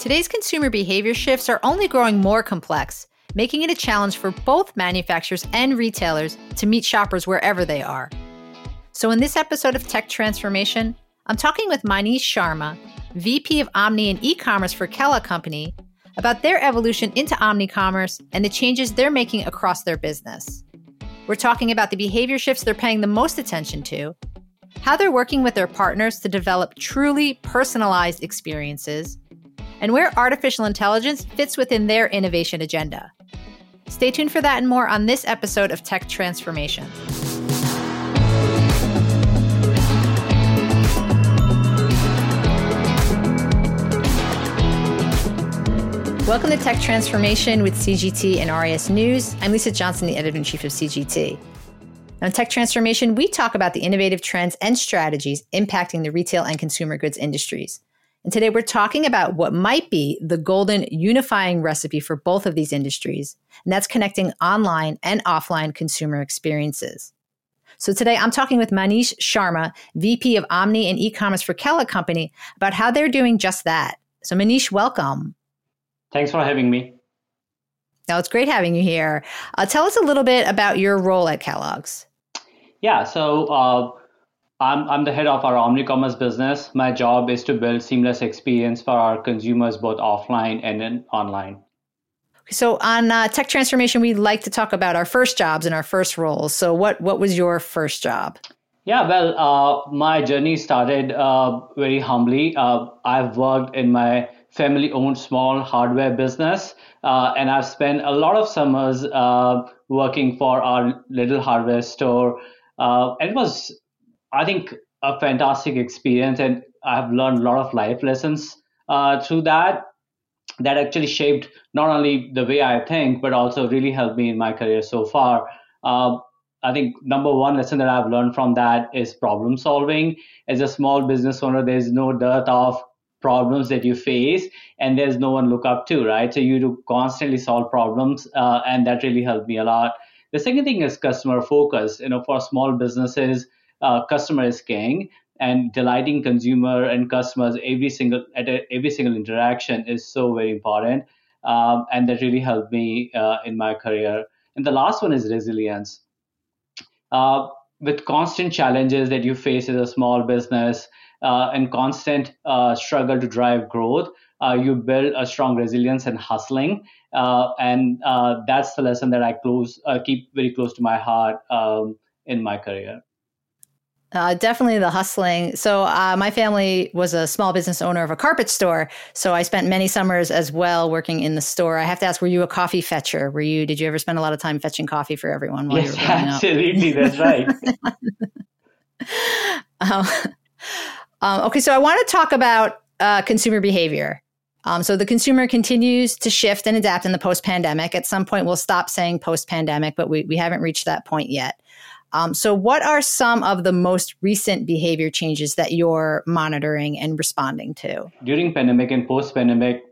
Today's consumer behavior shifts are only growing more complex, making it a challenge for both manufacturers and retailers to meet shoppers wherever they are. So, in this episode of Tech Transformation, I'm talking with Manish Sharma, VP of Omni and E-commerce for Kellogg Company, about their evolution into omni-commerce and the changes they're making across their business. We're talking about the behavior shifts they're paying the most attention to, how they're working with their partners to develop truly personalized experiences, and where artificial intelligence fits within their innovation agenda. Stay tuned for that and more on this episode of Tech Transformation. Welcome to Tech Transformation with CGT and RIS News. I'm Lisa Johnson, the editor in chief of CGT. On Tech Transformation, we talk about the innovative trends and strategies impacting the retail and consumer goods industries. And today we're talking about what might be the golden unifying recipe for both of these industries, and that's connecting online and offline consumer experiences. So today I'm talking with Manish Sharma, VP of Omni and e-commerce for Kellogg Company, about how they're doing just that. So Manish, welcome. Thanks for having me. Now, it's great having you here. Uh, tell us a little bit about your role at Kellogg's. Yeah, so uh, I'm, I'm the head of our omnicommerce business. My job is to build seamless experience for our consumers, both offline and in online. So on uh, tech transformation, we like to talk about our first jobs and our first roles. So what what was your first job? Yeah, well, uh, my journey started uh, very humbly. Uh, I've worked in my family-owned small hardware business, uh, and I've spent a lot of summers uh, working for our little hardware store. and it was I think a fantastic experience, and I've learned a lot of life lessons uh, through that. That actually shaped not only the way I think, but also really helped me in my career so far. Uh, I think number one lesson that I've learned from that is problem solving. As a small business owner, there's no dearth of problems that you face, and there's no one look up to, right? So you do constantly solve problems, uh, and that really helped me a lot. The second thing is customer focus. You know, for small businesses, uh, customer is king and delighting consumer and customers every single at every single interaction is so very important um, and that really helped me uh, in my career. And the last one is resilience. Uh, with constant challenges that you face as a small business uh, and constant uh, struggle to drive growth uh, you build a strong resilience and hustling and that's the lesson that i close keep very close to my heart um, in my career uh, definitely the hustling. So, uh, my family was a small business owner of a carpet store. So, I spent many summers as well working in the store. I have to ask, were you a coffee fetcher? Were you? Did you ever spend a lot of time fetching coffee for everyone? While yes, you were absolutely. That's right. um, um, okay, so I want to talk about uh, consumer behavior. Um, so the consumer continues to shift and adapt in the post pandemic. At some point, we'll stop saying post pandemic, but we, we haven't reached that point yet. Um, so, what are some of the most recent behavior changes that you're monitoring and responding to? During pandemic and post pandemic,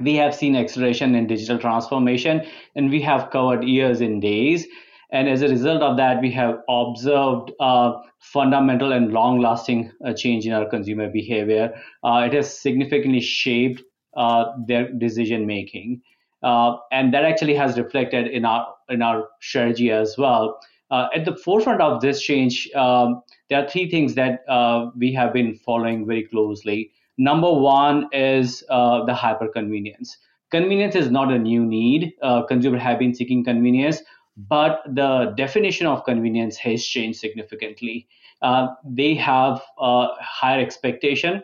we have seen acceleration in digital transformation, and we have covered years in days. And as a result of that, we have observed fundamental and long lasting uh, change in our consumer behavior. Uh, it has significantly shaped uh, their decision making. Uh, and that actually has reflected in our in our strategy as well. Uh, at the forefront of this change, um, there are three things that uh, we have been following very closely. Number one is uh, the hyper convenience. Convenience is not a new need. Uh, consumers have been seeking convenience, but the definition of convenience has changed significantly. Uh, they have a higher expectation,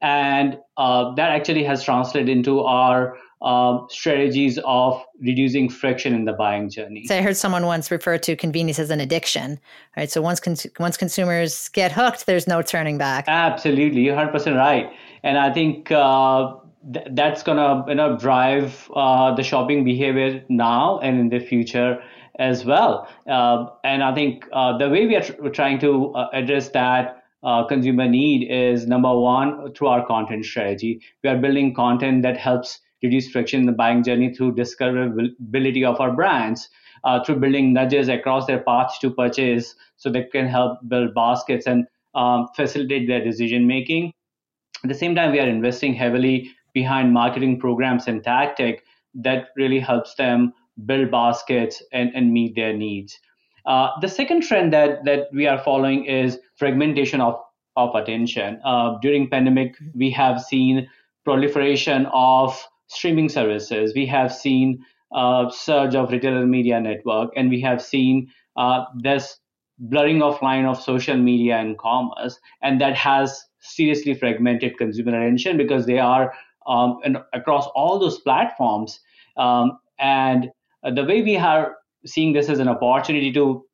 and uh, that actually has translated into our um, strategies of reducing friction in the buying journey. So I heard someone once refer to convenience as an addiction, right? So once cons- once consumers get hooked, there's no turning back. Absolutely, you're 100% right, and I think uh, th- that's gonna you know drive uh, the shopping behavior now and in the future as well. Uh, and I think uh, the way we are tr- trying to uh, address that. Uh, consumer need is number one through our content strategy. We are building content that helps reduce friction in the buying journey through discoverability of our brands, uh, through building nudges across their paths to purchase so they can help build baskets and um, facilitate their decision making. At the same time, we are investing heavily behind marketing programs and tactic that really helps them build baskets and, and meet their needs. Uh, the second trend that, that we are following is fragmentation of, of attention. Uh, during pandemic, we have seen proliferation of streaming services. We have seen a surge of retailer media network, and we have seen uh, this blurring of line of social media and commerce, and that has seriously fragmented consumer attention because they are um, in, across all those platforms. Um, and the way we are seeing this as an opportunity to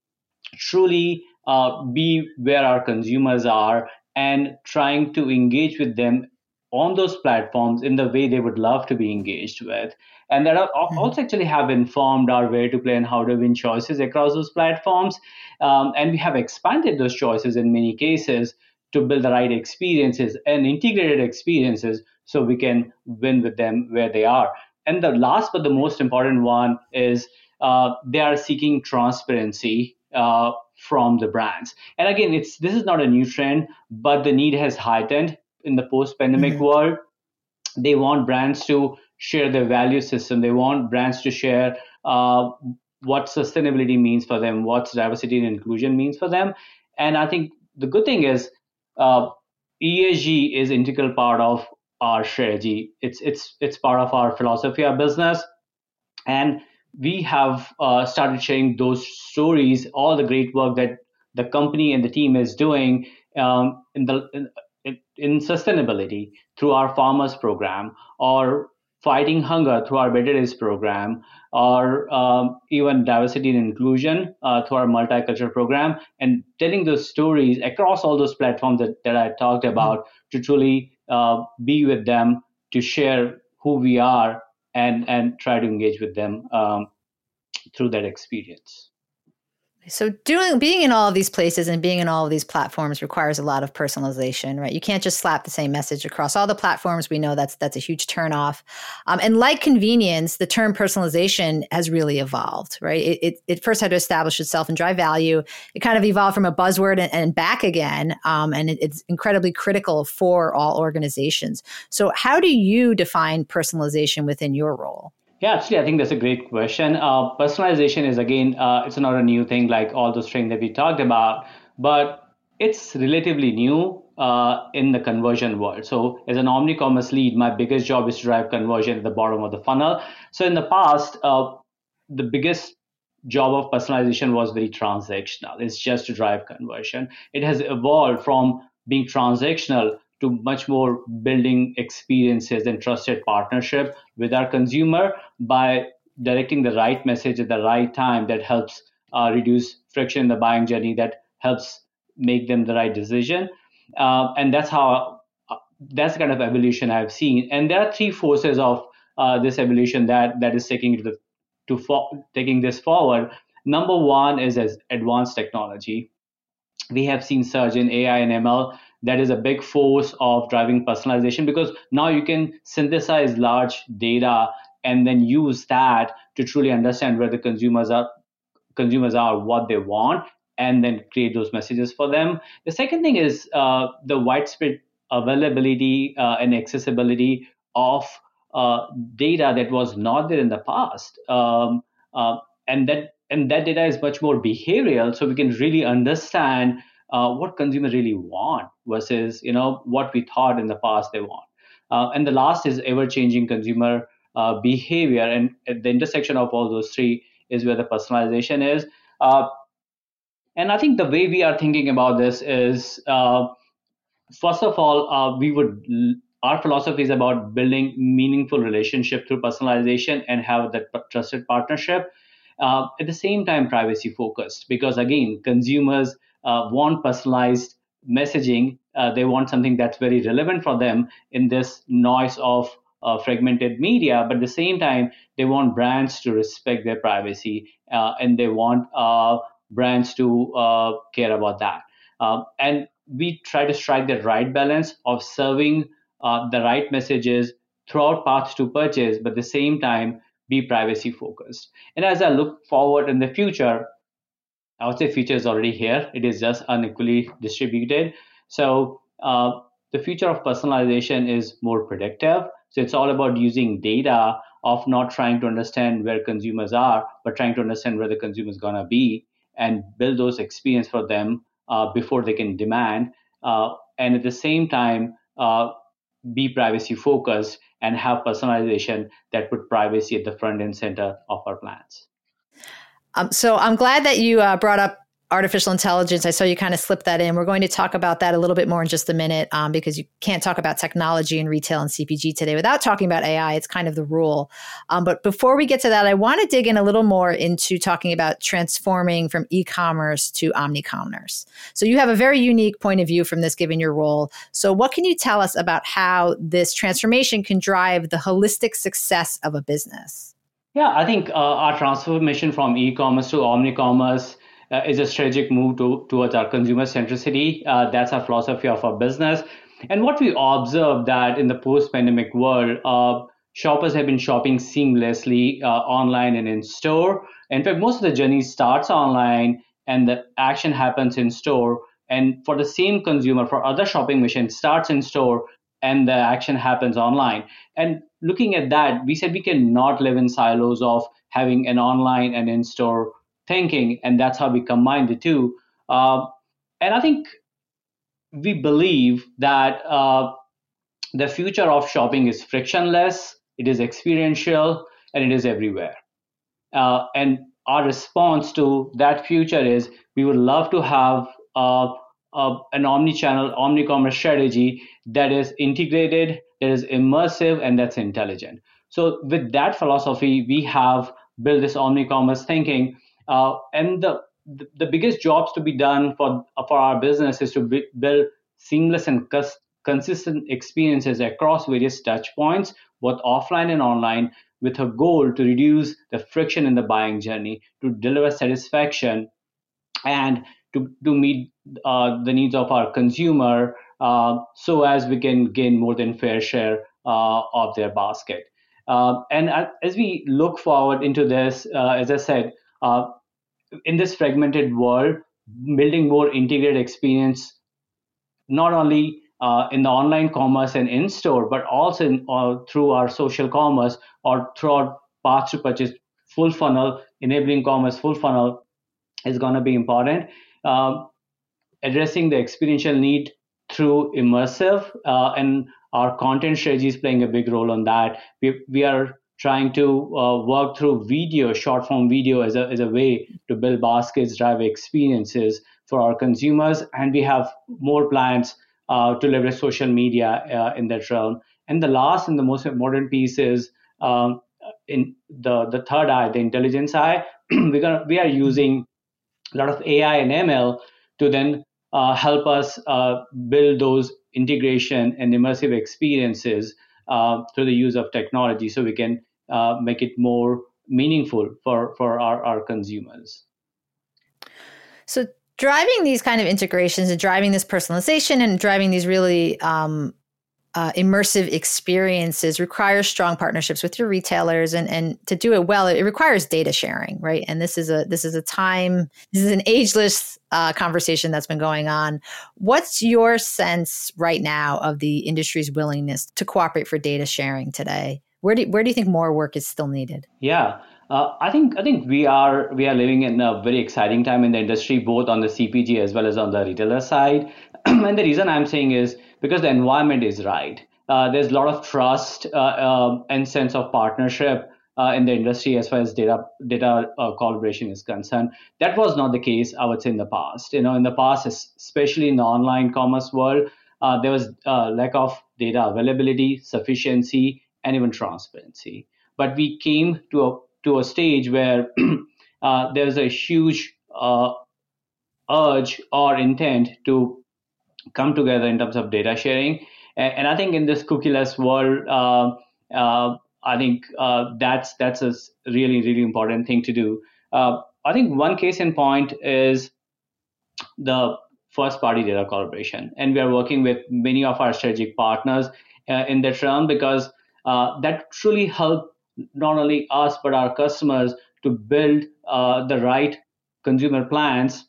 truly uh, be where our consumers are and trying to engage with them on those platforms in the way they would love to be engaged with. And that mm-hmm. also actually have informed our way to play and how to win choices across those platforms. Um, and we have expanded those choices in many cases to build the right experiences and integrated experiences so we can win with them where they are. And the last but the most important one is uh, they are seeking transparency uh, from the brands. And again, it's this is not a new trend, but the need has heightened in the post-pandemic mm-hmm. world. They want brands to share their value system. They want brands to share uh, what sustainability means for them, what diversity and inclusion means for them. And I think the good thing is uh, ESG is integral part of our strategy. It's it's it's part of our philosophy, our business, and we have uh, started sharing those stories, all the great work that the company and the team is doing um, in the in, in sustainability through our farmers program or fighting hunger through our better days program or um, even diversity and inclusion uh, through our multicultural program and telling those stories across all those platforms that, that i talked mm-hmm. about mm-hmm. to truly uh, be with them to share who we are and and try to engage with them um, through that experience so doing being in all of these places and being in all of these platforms requires a lot of personalization, right? You can't just slap the same message across all the platforms. We know that's that's a huge turnoff. Um, and like convenience, the term personalization has really evolved, right? It, it, it, first had to establish itself and drive value. It kind of evolved from a buzzword and, and back again, um, and it, it's incredibly critical for all organizations. So, how do you define personalization within your role? Yeah, actually, I think that's a great question. Uh, personalization is again, uh, it's not a new thing like all those things that we talked about, but it's relatively new uh, in the conversion world. So, as an omni-commerce lead, my biggest job is to drive conversion at the bottom of the funnel. So, in the past, uh, the biggest job of personalization was very transactional. It's just to drive conversion. It has evolved from being transactional to much more building experiences and trusted partnership with our consumer by directing the right message at the right time that helps uh, reduce friction in the buying journey that helps make them the right decision. Uh, and that's how uh, that's the kind of evolution i've seen. And there are three forces of uh, this evolution that that is taking to the to fo- taking this forward. Number one is as advanced technology. We have seen surge in ai and ml that is a big force of driving personalization because now you can synthesize large data and then use that to truly understand where the consumers are consumers are what they want and then create those messages for them. The second thing is uh, the widespread availability uh, and accessibility of uh, data that was not there in the past. Um, uh, and that and that data is much more behavioral so we can really understand uh, what consumers really want versus you know what we thought in the past they want. Uh, and the last is ever-changing consumer uh, behavior, and at the intersection of all those three is where the personalization is. Uh, and I think the way we are thinking about this is, uh, first of all, uh, we would our philosophy is about building meaningful relationship through personalization and have that trusted partnership. at the same time, privacy focused because again, consumers uh, want personalized messaging. Uh, they want something that's very relevant for them in this noise of uh, fragmented media. But at the same time, they want brands to respect their privacy uh, and they want uh, brands to uh, care about that. and we try to strike the right balance of serving the right messages throughout paths to purchase, but at the same time, be privacy focused. And as I look forward in the future, I would say future is already here. It is just unequally distributed. So uh, the future of personalization is more predictive. So it's all about using data of not trying to understand where consumers are, but trying to understand where the consumer is going to be and build those experience for them uh, before they can demand. Uh, and at the same time, uh, be privacy focused and have personalization that put privacy at the front and center of our plans. Um, so I'm glad that you uh, brought up artificial intelligence. I saw you kind of slip that in. We're going to talk about that a little bit more in just a minute um, because you can't talk about technology and retail and CPG today without talking about AI. It's kind of the rule. Um, but before we get to that, I want to dig in a little more into talking about transforming from e commerce to omni commerce. So you have a very unique point of view from this given your role. So, what can you tell us about how this transformation can drive the holistic success of a business? Yeah, I think uh, our transformation from e commerce to omni commerce uh, is a strategic move to, towards our consumer centricity. Uh, that's our philosophy of our business. And what we observe that in the post-pandemic world, uh, shoppers have been shopping seamlessly uh, online and in store. In fact, most of the journey starts online and the action happens in store. And for the same consumer, for other shopping missions, starts in store and the action happens online. And looking at that, we said we cannot live in silos of having an online and in store thinking, and that's how we combine the two. Uh, and I think we believe that uh, the future of shopping is frictionless, it is experiential, and it is everywhere. Uh, and our response to that future is we would love to have uh, uh, an omni-channel, omni-commerce strategy that is integrated, that is immersive, and that's intelligent. So with that philosophy, we have built this omni-commerce thinking uh, and the, the biggest jobs to be done for for our business is to be, build seamless and cus- consistent experiences across various touch points, both offline and online, with a goal to reduce the friction in the buying journey, to deliver satisfaction, and to, to meet uh, the needs of our consumer so as we can gain more than fair share uh, of their basket. Uh, and as we look forward into this, uh, as I said, uh, in this fragmented world, building more integrated experience, not only uh, in the online commerce and in store, but also in, uh, through our social commerce or through our path to purchase full funnel, enabling commerce full funnel is going to be important. Um, addressing the experiential need through immersive uh, and our content strategy is playing a big role on that. We, we are trying to uh, work through video, short form video as a, as a way to build baskets, drive experiences for our consumers. And we have more plans uh, to leverage social media uh, in that realm. And the last and the most important piece is um, in the, the third eye, the intelligence eye. we're gonna, we are using a lot of AI and ML to then uh, help us uh, build those integration and immersive experiences uh, through the use of technology so we can uh, make it more meaningful for, for our, our consumers. So, driving these kind of integrations and driving this personalization and driving these really um, uh, immersive experiences requires strong partnerships with your retailers and and to do it well it requires data sharing right and this is a this is a time this is an ageless uh, conversation that's been going on what's your sense right now of the industry's willingness to cooperate for data sharing today where do where do you think more work is still needed? Yeah. Uh, I think I think we are we are living in a very exciting time in the industry, both on the CPG as well as on the retailer side. and the reason I'm saying is because the environment is right. Uh, there's a lot of trust uh, uh and sense of partnership uh, in the industry as far as data data uh, collaboration is concerned. That was not the case, I would say, in the past. You know, in the past, especially in the online commerce world, there was a lack of data availability, sufficiency, and even transparency. But we came to a to a stage where there's a huge urge or intent to come together in terms of data sharing. And, and I think in this cookieless world, uh, uh I think uh, that's that's a really really important thing to do. Uh, I think one case in point is the first party data collaboration, and we are working with many of our strategic partners in that realm because uh, that truly help not only us but our customers to build uh, the right consumer plans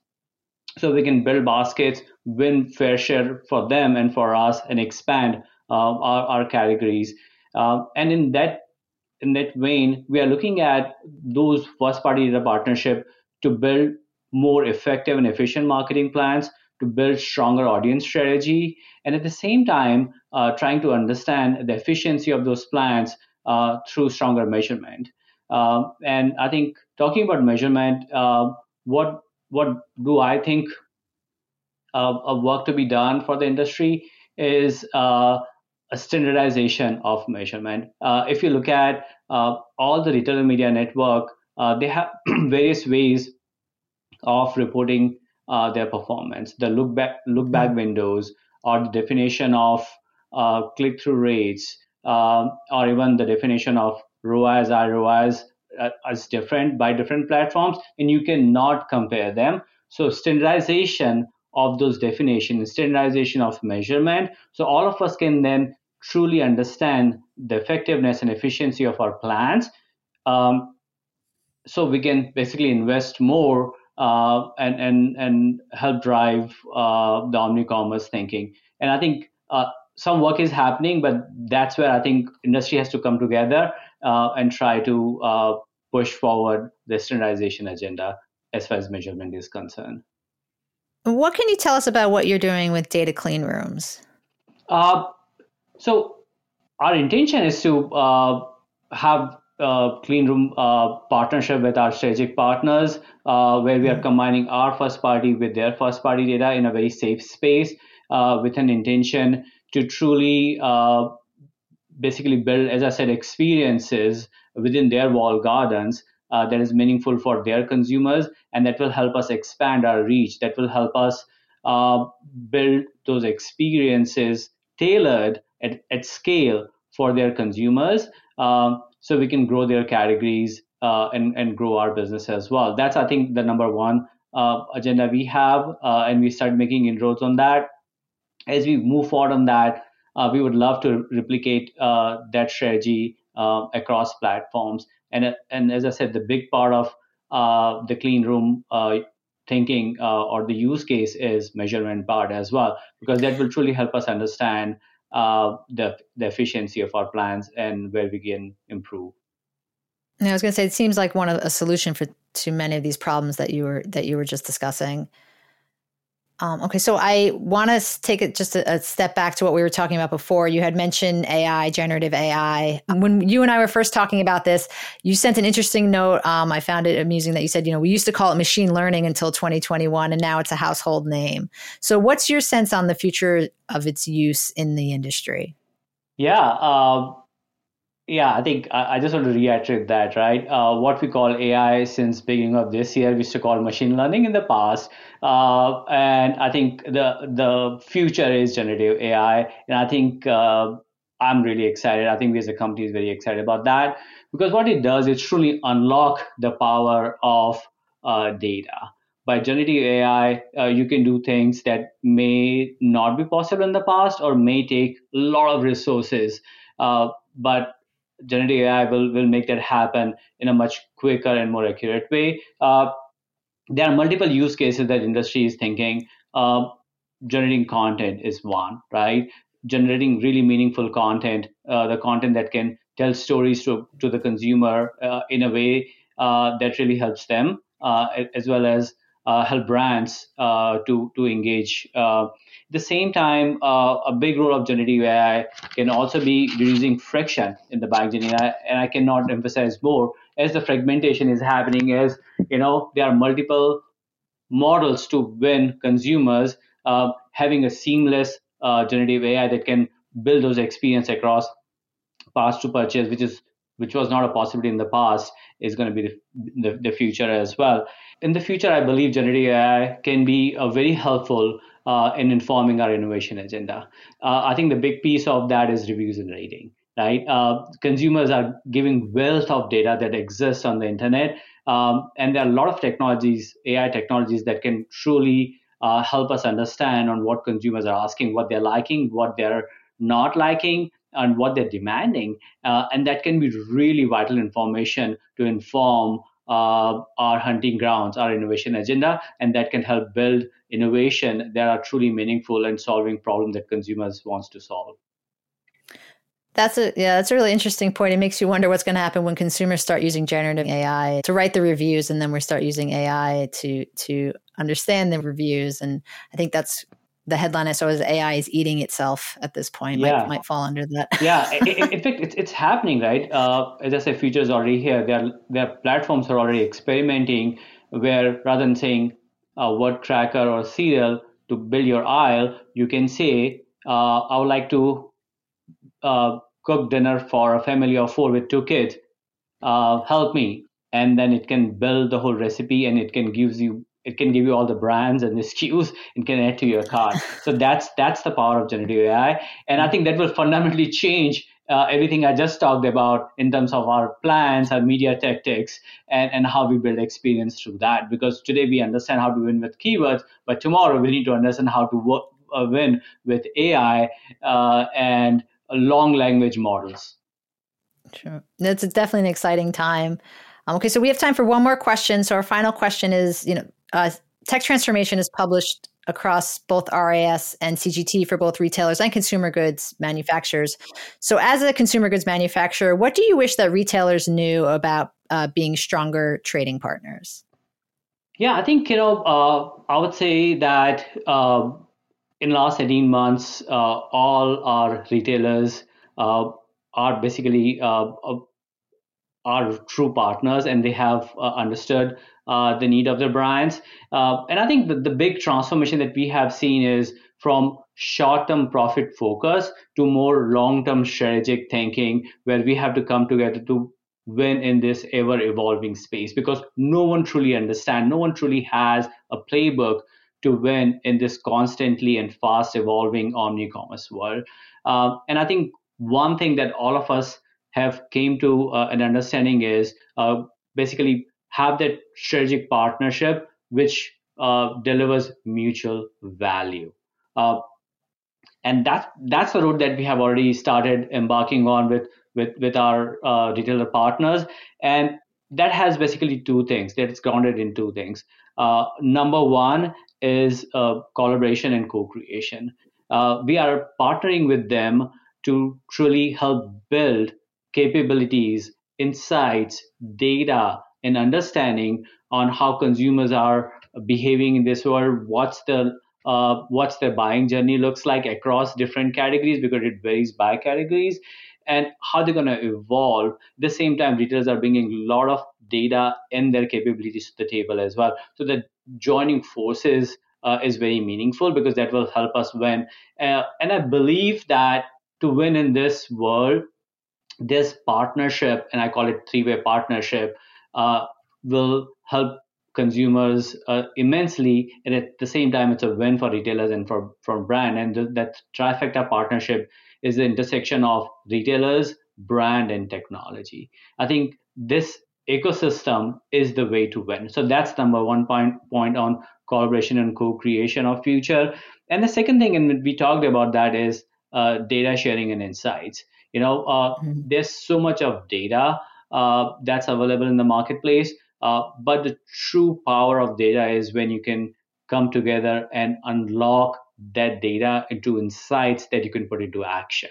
so we can build baskets win fair share for them and for us and expand uh, our, our categories. Uh, and in that in that vein, we are looking at those first party data partnership to build more effective and efficient marketing plans, to build stronger audience strategy, and at the same time, uh, trying to understand the efficiency of those plans uh, through stronger measurement. Uh, and I think talking about measurement, uh, what what do I think of work to be done for the industry is uh, a standardization of measurement. Uh, if you look at uh, all the retail media network, uh, they have various ways of reporting uh, their performance. The look back look back windows, or the definition of uh, click through rates, um, or even the definition of ROAS, ROAS uh, is different by different platforms, and you cannot compare them. So standardization of those definitions, standardization of measurement. So all of us can then truly understand the effectiveness and efficiency of our plans. Um, so we can basically invest more uh, and and and help drive uh, the omni-commerce thinking. And I think uh, some work is happening, but that's where I think industry has to come together uh, and try to uh, push forward the standardization agenda as far as measurement is concerned. What can you tell us about what you're doing with data clean rooms? Uh, so our intention is to uh, have a clean room uh, partnership with our strategic partners, uh, where we are combining our first party with their first party data in a very safe space, uh, with an intention to truly uh, basically build, as I said, experiences within their wall gardens uh, that is meaningful for their consumers and that will help us expand our reach that will help us uh, build those experiences tailored at, at scale for their consumers um, so we can grow their categories uh, and, and grow our business as well. That's i think the number one uh, agenda we have uh, and we start making inroads on that. As we move forward on that uh, we would love to replicate that strategy across platforms and and as I said, the big part of uh, the clean room uh, thinking uh, or the use case is measurement part as well, because that will truly help us understand uh, the the efficiency of our plans and where we can improve. I was going to say, it seems like one of a solution for to many of these problems that you were that you were just discussing. Um, okay, so I want to take it just a, a, step back to what we were talking about before. You had mentioned AI, generative AI. When you and I were first talking about this, you sent an interesting note. Um, I found it amusing that you said, you know, we used to call it machine learning until 2021, and now it's a household name. So, what's your sense on the future of its use in the industry? Yeah, uh, yeah, I think I just want to reiterate that, right? Uh, what we call AI since beginning of this year, we used to call machine learning in the past, uh, and I think the the future is generative AI, and I think uh, I'm really excited. I think we as a company is very excited about that because what it does is truly unlock the power of uh, data. By generative AI, uh, you can do things that may not be possible in the past or may take a lot of resources. Uh, but generative AI will, will make that happen in a much quicker and more accurate way. Uh, there are multiple use cases that industry is thinking. Uh, generating content is one, right? Generating really meaningful content, uh, the content that can tell stories to, to the consumer uh, in a way uh, that really helps them, uh, as well as help brands to, to engage At the same time, uh, a big role of generative AI can also be reducing friction in the journey. And I, and I cannot emphasize more as the fragmentation is happening, as you know, there are multiple models to win consumers. Uh, having a seamless uh, generative AI that can build those experience across path to purchase, which is which was not a possibility in the past, is going to be the, the, the future as well. In the future, I believe generative AI can be a very helpful uh, in informing our innovation agenda. Uh, I think the big piece of that is reviews and rating. Right, uh, consumers are giving wealth of data that exists on the internet, um, and there are a lot of technologies, AI technologies, that can truly uh, help us understand on what consumers are asking, what they're liking, what they're not liking, and what they're demanding, uh, and that can be really vital information to inform uh, our hunting grounds, our innovation agenda, and that can help build innovation that are truly meaningful and solving problems that consumers wants to solve. That's a yeah, that's a really interesting point. It makes you wonder what's going to happen when consumers start using generative AI to write the reviews, and then we start using AI to to understand the reviews. And I think that's the headline I saw is AI is eating itself at this point. Yeah. Might, might fall under that. yeah, in, fact, it's, it's happening, right? Uh, as I say, features already here. There, there platforms are already experimenting where rather than saying a word tracker or cereal to build your aisle, you can say, uh, I would like to uh, cook dinner for a family of four with two kids. Uh, help me. And then it can build the whole recipe and it can gives you it can give you all the brands and the SKUs and can add to your cart. so that's that's the power of generative AI, and I think that will fundamentally change uh, everything I just talked about in terms of our plans, our media tactics, and, and how we build experience through that. Because today we understand how to win with keywords, but tomorrow we need to understand how to work, uh, win with AI uh, and long language models. Sure. It's definitely an exciting time. Um, okay, so we have time for one more question. So our final question is, you know, uh, tech transformation is published across both RIS and CGT for both retailers and consumer goods manufacturers. So, as a consumer goods manufacturer, what do you wish that retailers knew about uh, being stronger trading partners? Yeah, I think you know, uh, I would say that uh, in the last 18 months, uh, all our retailers uh, are basically uh, are true partners, and they have understood uh, the need of their brands. Uh, and I think the, the big transformation that we have seen is from short-term profit focus to more long-term strategic thinking, where we have to come together to win in this ever-evolving space because no one truly understands, no one truly has a playbook to win in this constantly and fast evolving omni-commerce world. Uh, and I think one thing that all of us have came to uh, an understanding is uh, basically have that strategic partnership which uh, delivers mutual value. Uh, and that's that's the road that we have already started embarking on with with with our uh, retailer partners, and that has basically two things. That it's grounded in two things. Uh, number one is uh, collaboration and co-creation. Uh, we are partnering with them to truly help build capabilities, insights, data, and understanding on how consumers are behaving in this world what's the uh, what's their buying journey looks like across different categories because it varies by categories and how they're going to evolve. At the same time retailers are bringing a lot of data and their capabilities to the table as well. So the joining forces uh, is very meaningful because that will help us win. Uh, and i believe that to win in this world this partnership and i call it three-way partnership uh, will help consumers uh, immensely and at the same time it's a win for retailers and for, for brand. And th- that trifecta partnership is the intersection of retailers brand and technology. I think this ecosystem is the way to win. So that's number one point point on collaboration and co-creation of future. And the second thing and we talked about that is uh, data sharing and insights. You know uh, mm-hmm. there's so much of data uh, that's available in the marketplace. Uh, but the true power of data is when you can come together and unlock that data into insights that you can put into action.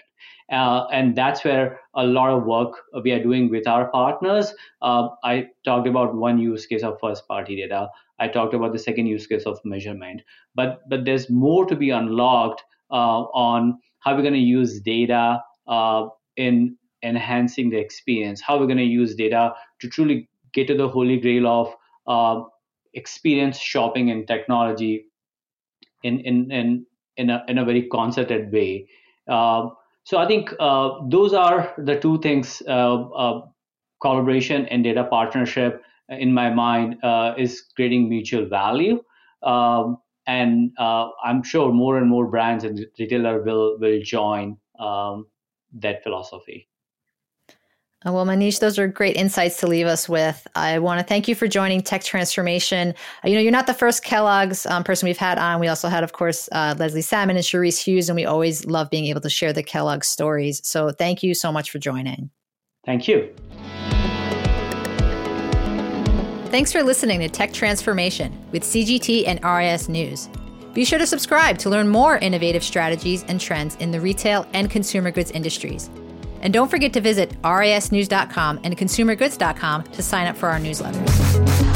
Uh, and that's where a lot of work we are doing with our partners. Uh, I talked about one use case of first party data. I talked about the second use case of measurement. But but there's more to be unlocked uh, on how we're going to use data uh, in enhancing the experience, how we're going to use data to truly get to the holy grail of uh, experience shopping and technology in in in in a, in a very concerted way. Uh, so I think uh, those are the two things: uh, uh, collaboration and data partnership. In my mind, uh, is creating mutual value. Um, and I'm sure more and more brands and retailer will will join um, that philosophy. Uh, well, Manish, those are great insights to leave us with. I want to thank you for joining Tech Transformation. Uh, you know, you're not the first Kellogg's um, person we've had on. We also had, of course, uh, Lesley Salmon and Cherise Hughes, and we always love being able to share the Kellogg stories. So thank you so much for joining. Thank you. Thanks for listening to Tech Transformation with CGT and RIS News. Be sure to subscribe to learn more innovative strategies and trends in the retail and consumer goods industries. And don't forget to visit risnews.com and consumergoods.com to sign up for our newsletters.